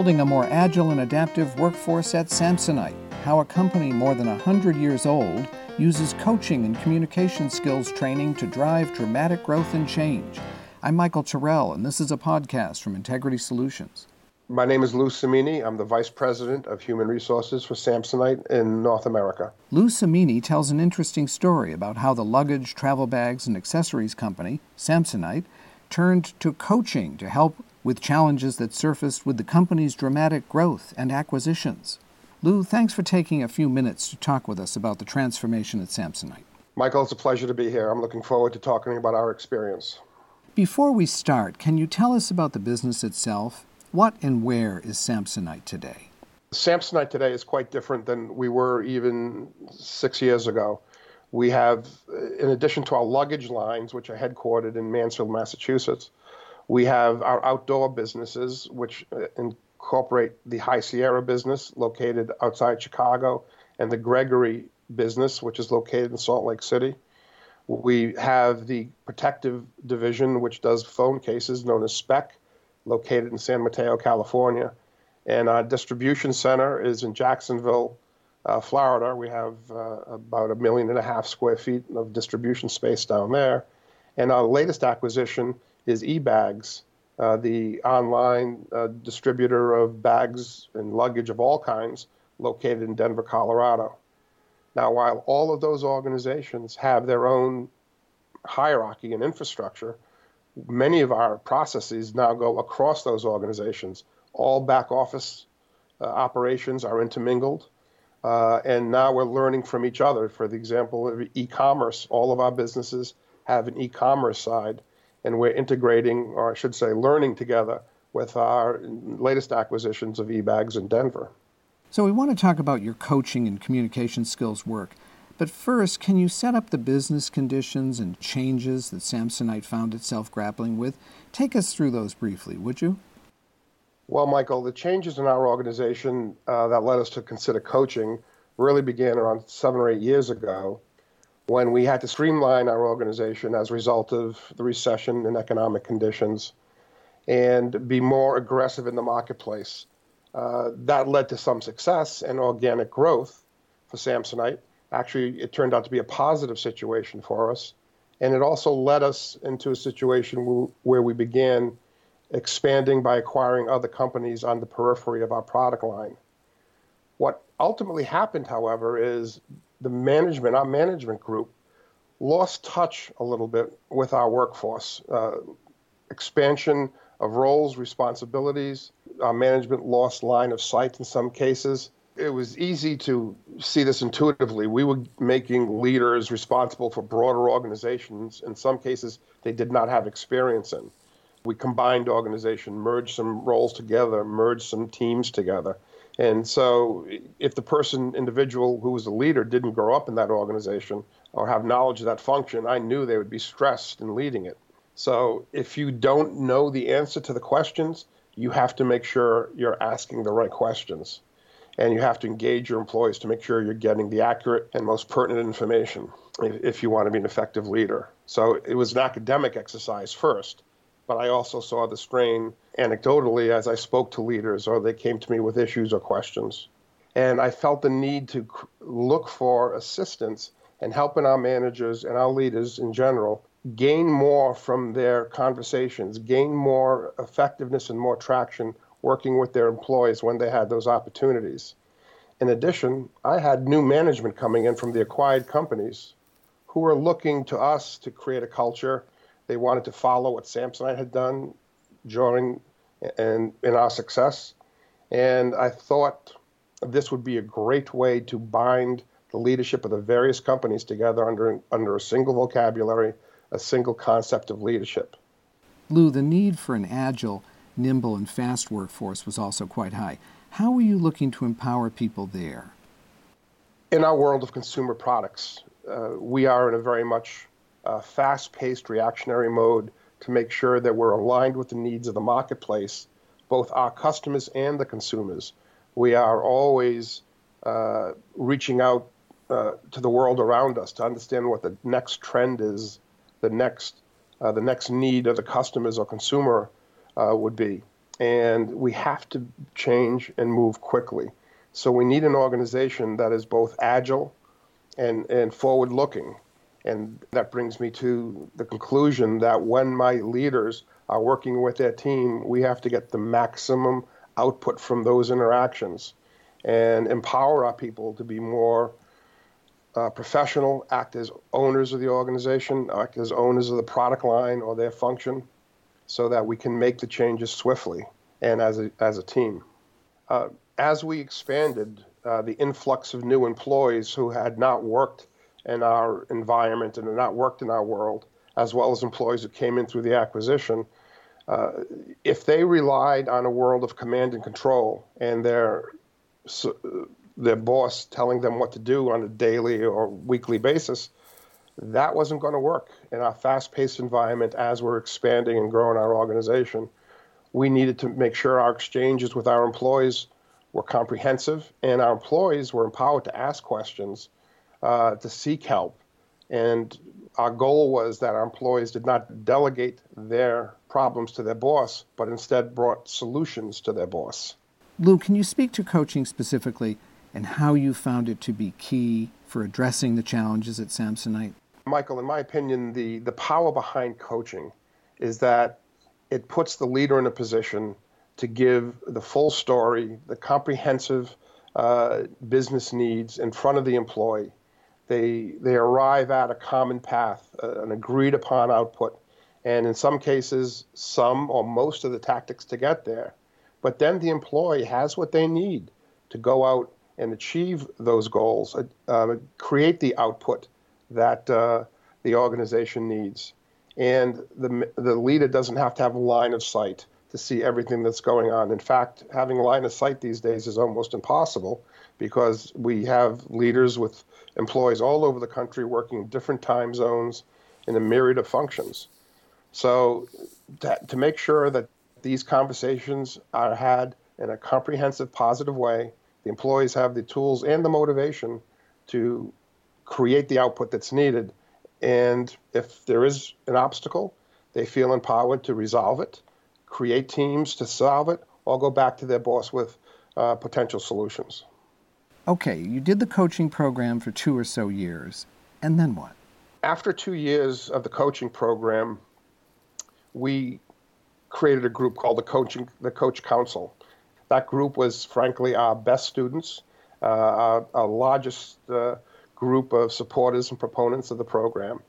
building a more agile and adaptive workforce at Samsonite, how a company more than 100 years old uses coaching and communication skills training to drive dramatic growth and change. I'm Michael Terrell, and this is a podcast from Integrity Solutions. My name is Lou Cimini. I'm the Vice President of Human Resources for Samsonite in North America. Lou Cimini tells an interesting story about how the luggage, travel bags, and accessories company, Samsonite, turned to coaching to help with challenges that surfaced with the company's dramatic growth and acquisitions. Lou, thanks for taking a few minutes to talk with us about the transformation at Samsonite. Michael, it's a pleasure to be here. I'm looking forward to talking about our experience. Before we start, can you tell us about the business itself what and where is Samsonite today? Samsonite today is quite different than we were even six years ago. We have, in addition to our luggage lines, which are headquartered in Mansfield, Massachusetts, we have our outdoor businesses, which uh, incorporate the High Sierra business located outside Chicago and the Gregory business, which is located in Salt Lake City. We have the protective division, which does phone cases known as Speck, located in San Mateo, California. And our distribution center is in Jacksonville, uh, Florida. We have uh, about a million and a half square feet of distribution space down there. And our latest acquisition is eBags, uh, the online uh, distributor of bags and luggage of all kinds located in Denver, Colorado. Now, while all of those organizations have their own hierarchy and infrastructure, many of our processes now go across those organizations. All back office uh, operations are intermingled. Uh, and now we're learning from each other. For the example of e commerce, all of our businesses have an e commerce side, and we're integrating, or I should say, learning together with our latest acquisitions of eBags in Denver. So, we want to talk about your coaching and communication skills work. But first, can you set up the business conditions and changes that Samsonite found itself grappling with? Take us through those briefly, would you? Well, Michael, the changes in our organization uh, that led us to consider coaching really began around seven or eight years ago when we had to streamline our organization as a result of the recession and economic conditions and be more aggressive in the marketplace. Uh, that led to some success and organic growth for Samsonite actually it turned out to be a positive situation for us. And it also led us into a situation where we began expanding by acquiring other companies on the periphery of our product line. What ultimately happened, however, is the management, our management group, lost touch a little bit with our workforce. Uh, expansion of roles, responsibilities, our management lost line of sight in some cases it was easy to see this intuitively. We were making leaders responsible for broader organizations. In some cases, they did not have experience in. We combined organization, merged some roles together, merged some teams together. And so, if the person, individual who was a leader, didn't grow up in that organization or have knowledge of that function, I knew they would be stressed in leading it. So, if you don't know the answer to the questions, you have to make sure you're asking the right questions and you have to engage your employees to make sure you're getting the accurate and most pertinent information if you want to be an effective leader. So it was an academic exercise first, but I also saw the strain anecdotally as I spoke to leaders or they came to me with issues or questions. And I felt the need to look for assistance and helping our managers and our leaders in general gain more from their conversations, gain more effectiveness and more traction working with their employees when they had those opportunities. In addition, I had new management coming in from the acquired companies who were looking to us to create a culture. They wanted to follow what Samsonite had done during and in our success. And I thought this would be a great way to bind the leadership of the various companies together under, under a single vocabulary, a single concept of leadership. Lou, the need for an agile nimble, and fast workforce was also quite high. How are you looking to empower people there? In our world of consumer products, uh, we are in a very much uh, fast paced reactionary mode to make sure that we're aligned with the needs of the marketplace, both our customers and the consumers. We are always uh, reaching out uh, to the world around us to understand what the next trend is, the next, uh, the next need of the customers or consumer uh, would be. and we have to change and move quickly. So we need an organization that is both agile and, and forward looking. And that brings me to the conclusion that when my leaders are working with their team, we have to get the maximum output from those interactions and empower our people to be more uh, professional, act as owners of the organization, act as owners of the product line or their function, so that we can make the changes swiftly and as a, as a team. Uh, as we expanded, uh, the influx of new employees who had not worked in our environment and not worked in our world, as well as employees who came in through the acquisition, uh, if they relied on a world of command and control and their their boss telling them what to do on a daily or weekly basis, that wasn't going to work in our fast-paced environment as we're expanding and growing our organization. We needed to make sure our exchanges with our employees were comprehensive, and our employees were empowered to ask questions, uh, to seek help. And our goal was that our employees did not delegate their problems to their boss, but instead brought solutions to their boss. Lou, can you speak to coaching specifically and how you found it to be key for addressing the challenges at Samsonite? Michael, in my opinion, the, the power behind coaching is that it puts the leader in a position to give the full story, the comprehensive uh, business needs in front of the employee. They, they arrive at a common path, uh, an agreed upon output, and in some cases, some or most of the tactics to get there. But then the employee has what they need to go out and achieve those goals, uh, uh create the output that uh, the organization needs. And the, the leader doesn't have to have a line of sight to see everything that's going on. In fact, having line of sight these days is almost impossible because we have leaders with employees all over the country working in different time zones in a myriad of functions. So, that, to make sure that these conversations are had in a comprehensive, positive way, the employees have the tools and the motivation to create the output that's needed. And if there is an obstacle, they feel empowered to resolve it create teams to solve it, or go back to their boss with uh, potential solutions. Okay, you did the coaching program for two or so years, and then what? After two years of the coaching program, we created a group called the coaching the Coach Council. That group was, frankly, our best students, uh, our, our, largest uh, group of supporters and proponents of the program,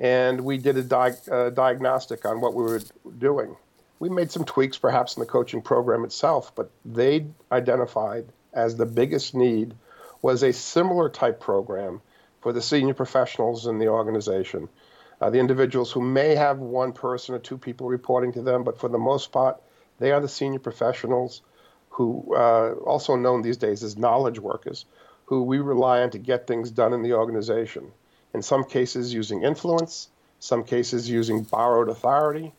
and we did a di- uh, diagnostic on what we were doing we made some tweaks perhaps in the coaching program itself, but they identified as the biggest need was a similar type program for the senior professionals in the organization. Uh, the individuals who may have one person or two people reporting to them, but for the most part, they are the senior professionals who, uh, also known these days as knowledge workers, who we rely on to get things done in the organization. In some cases, using influence, some cases, using borrowed authority,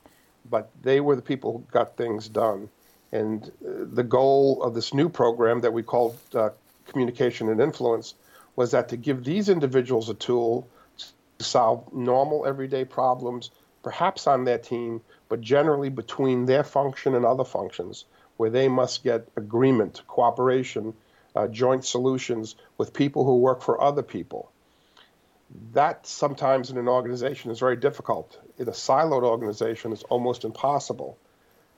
but they were the people who got things done. And uh, the goal of this new program that we called uh, Communication and Influence was that to give these individuals a tool to solve normal everyday problems, perhaps on their team, but generally between their function and other functions, where they must get agreement, cooperation, uh, joint solutions with people who work for other people that sometimes in an organization is very difficult. In a siloed organization, it's almost impossible.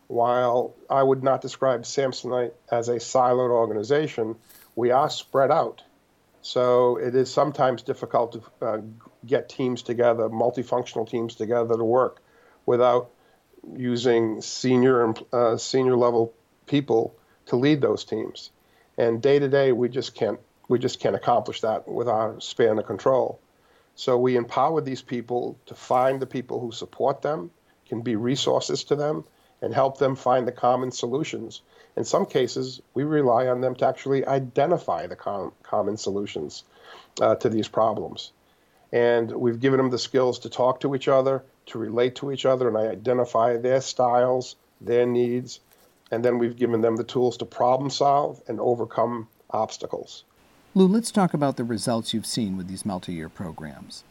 While I would not describe Samsonite as a siloed organization, we are spread out. So it is sometimes difficult to uh, get teams together, multifunctional teams together to work without using senior uh, senior level people to lead those teams. And day to day, we just can't we just can't accomplish that with our span of control. So we empower these people to find the people who support them, can be resources to them, and help them find the common solutions. In some cases, we rely on them to actually identify the com- common solutions uh, to these problems. And we've given them the skills to talk to each other, to relate to each other, and identify their styles, their needs. And then we've given them the tools to problem solve and overcome obstacles. Lou, let's talk about the results you've seen with these multi year programs.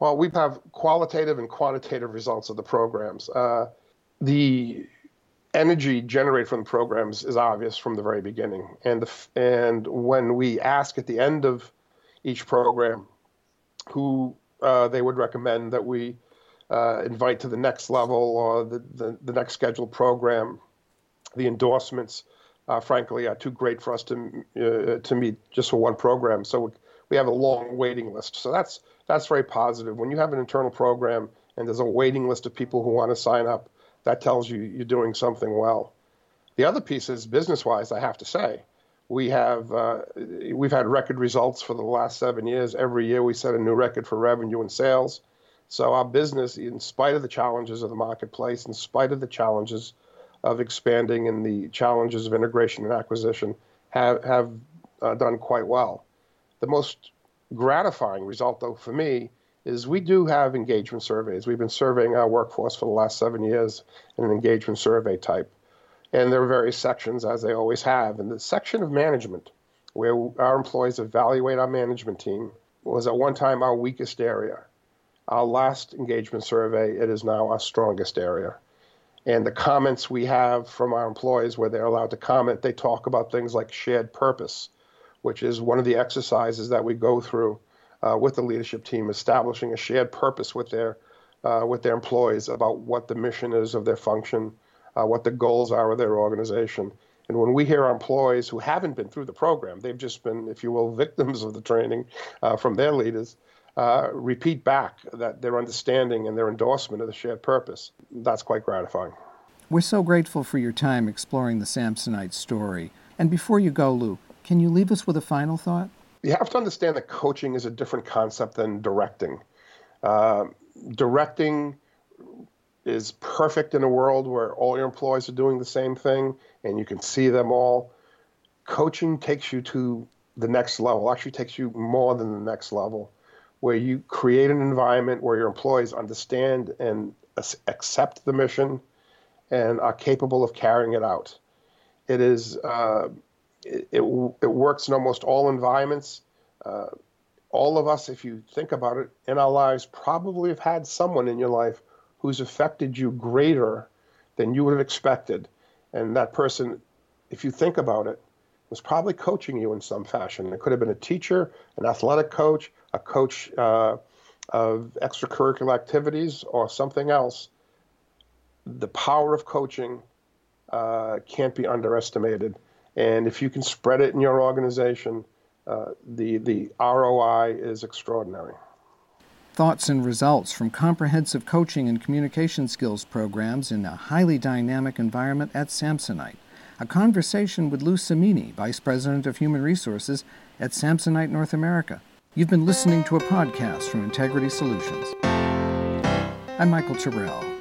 Well, we have qualitative and quantitative results of the programs. Uh, the energy generated from the programs is obvious from the very beginning. And, the, and when we ask at the end of each program who uh, they would recommend that we uh, invite to the next level or the, the, the, next scheduled program, the endorsements, uh, frankly, are too great for us to, uh, to meet just for one program. So we, we have a long waiting list. So that's, that's very positive. When you have an internal program and there's a waiting list of people who want to sign up, that tells you you're doing something well. The other piece is business wise, I have to say. We have uh, we've had record results for the last seven years. Every year we set a new record for revenue and sales. So our business, in spite of the challenges of the marketplace, in spite of the challenges of expanding and the challenges of integration and acquisition, have have uh, done quite well. The most gratifying result, though, for me, is we do have engagement surveys. We've been surveying our workforce for the last seven years in an engagement survey type. And there are various sections, as they always have. And the section of management, where our employees evaluate our management team, was at one time our weakest area. Our last engagement survey, it is now our strongest area. And the comments we have from our employees, where they're allowed to comment, they talk about things like shared purpose, which is one of the exercises that we go through uh, with the leadership team, establishing a shared purpose with their uh, with their employees about what the mission is of their function, uh, what the goals are of their organization. And when we hear our employees who haven't been through the program, they've just been, if you will, victims of the training uh, from their leaders, uh, repeat back that their understanding and their endorsement of the shared purpose. That's quite gratifying. We're so grateful for your time exploring the Samsonite story. And before you go, Lou, can you leave us with a final thought? you have to understand that coaching is a different concept than directing. Uh, directing is perfect in a world where all your employees are doing the same thing and you can see them all. Coaching takes you to the next level, actually takes you more than the next level, where you create an environment where your employees understand and accept the mission and are capable of carrying it out. It is uh, it, it, it works in almost all environments. Uh, all of us, if you think about it, in our lives probably have had someone in your life who's affected you greater than you would have expected. And that person, if you think about it, was probably coaching you in some fashion. It could have been a teacher, an athletic coach, a coach uh, of extracurricular activities, or something else. The power of coaching uh, can't be underestimated. And if you can spread it in your organization, uh, the, the ROI is extraordinary. Thoughts and results from comprehensive coaching and communication skills programs in a highly dynamic environment at Samsonite. A conversation with Lou Cimini, Vice President of Human Resources at Samsonite North America. You've been listening to a podcast from Integrity Solutions. I'm Michael Terrell.